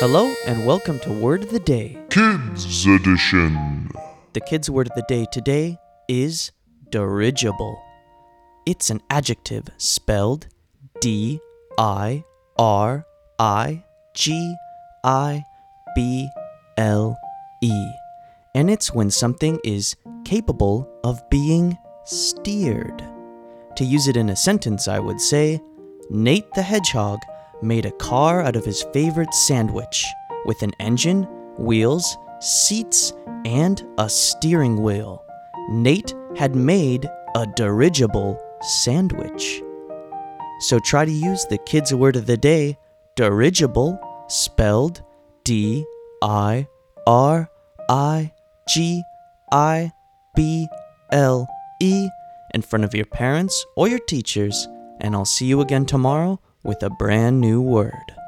Hello and welcome to Word of the Day. Kids Edition. The kids' word of the day today is dirigible. It's an adjective spelled D I R I G I B L E. And it's when something is capable of being steered. To use it in a sentence, I would say Nate the Hedgehog made a car out of his favorite sandwich with an engine, wheels, seats, and a steering wheel. Nate had made a dirigible sandwich. So try to use the kids' word of the day, dirigible, spelled D I R I G I B L E, in front of your parents or your teachers, and I'll see you again tomorrow with a brand new word.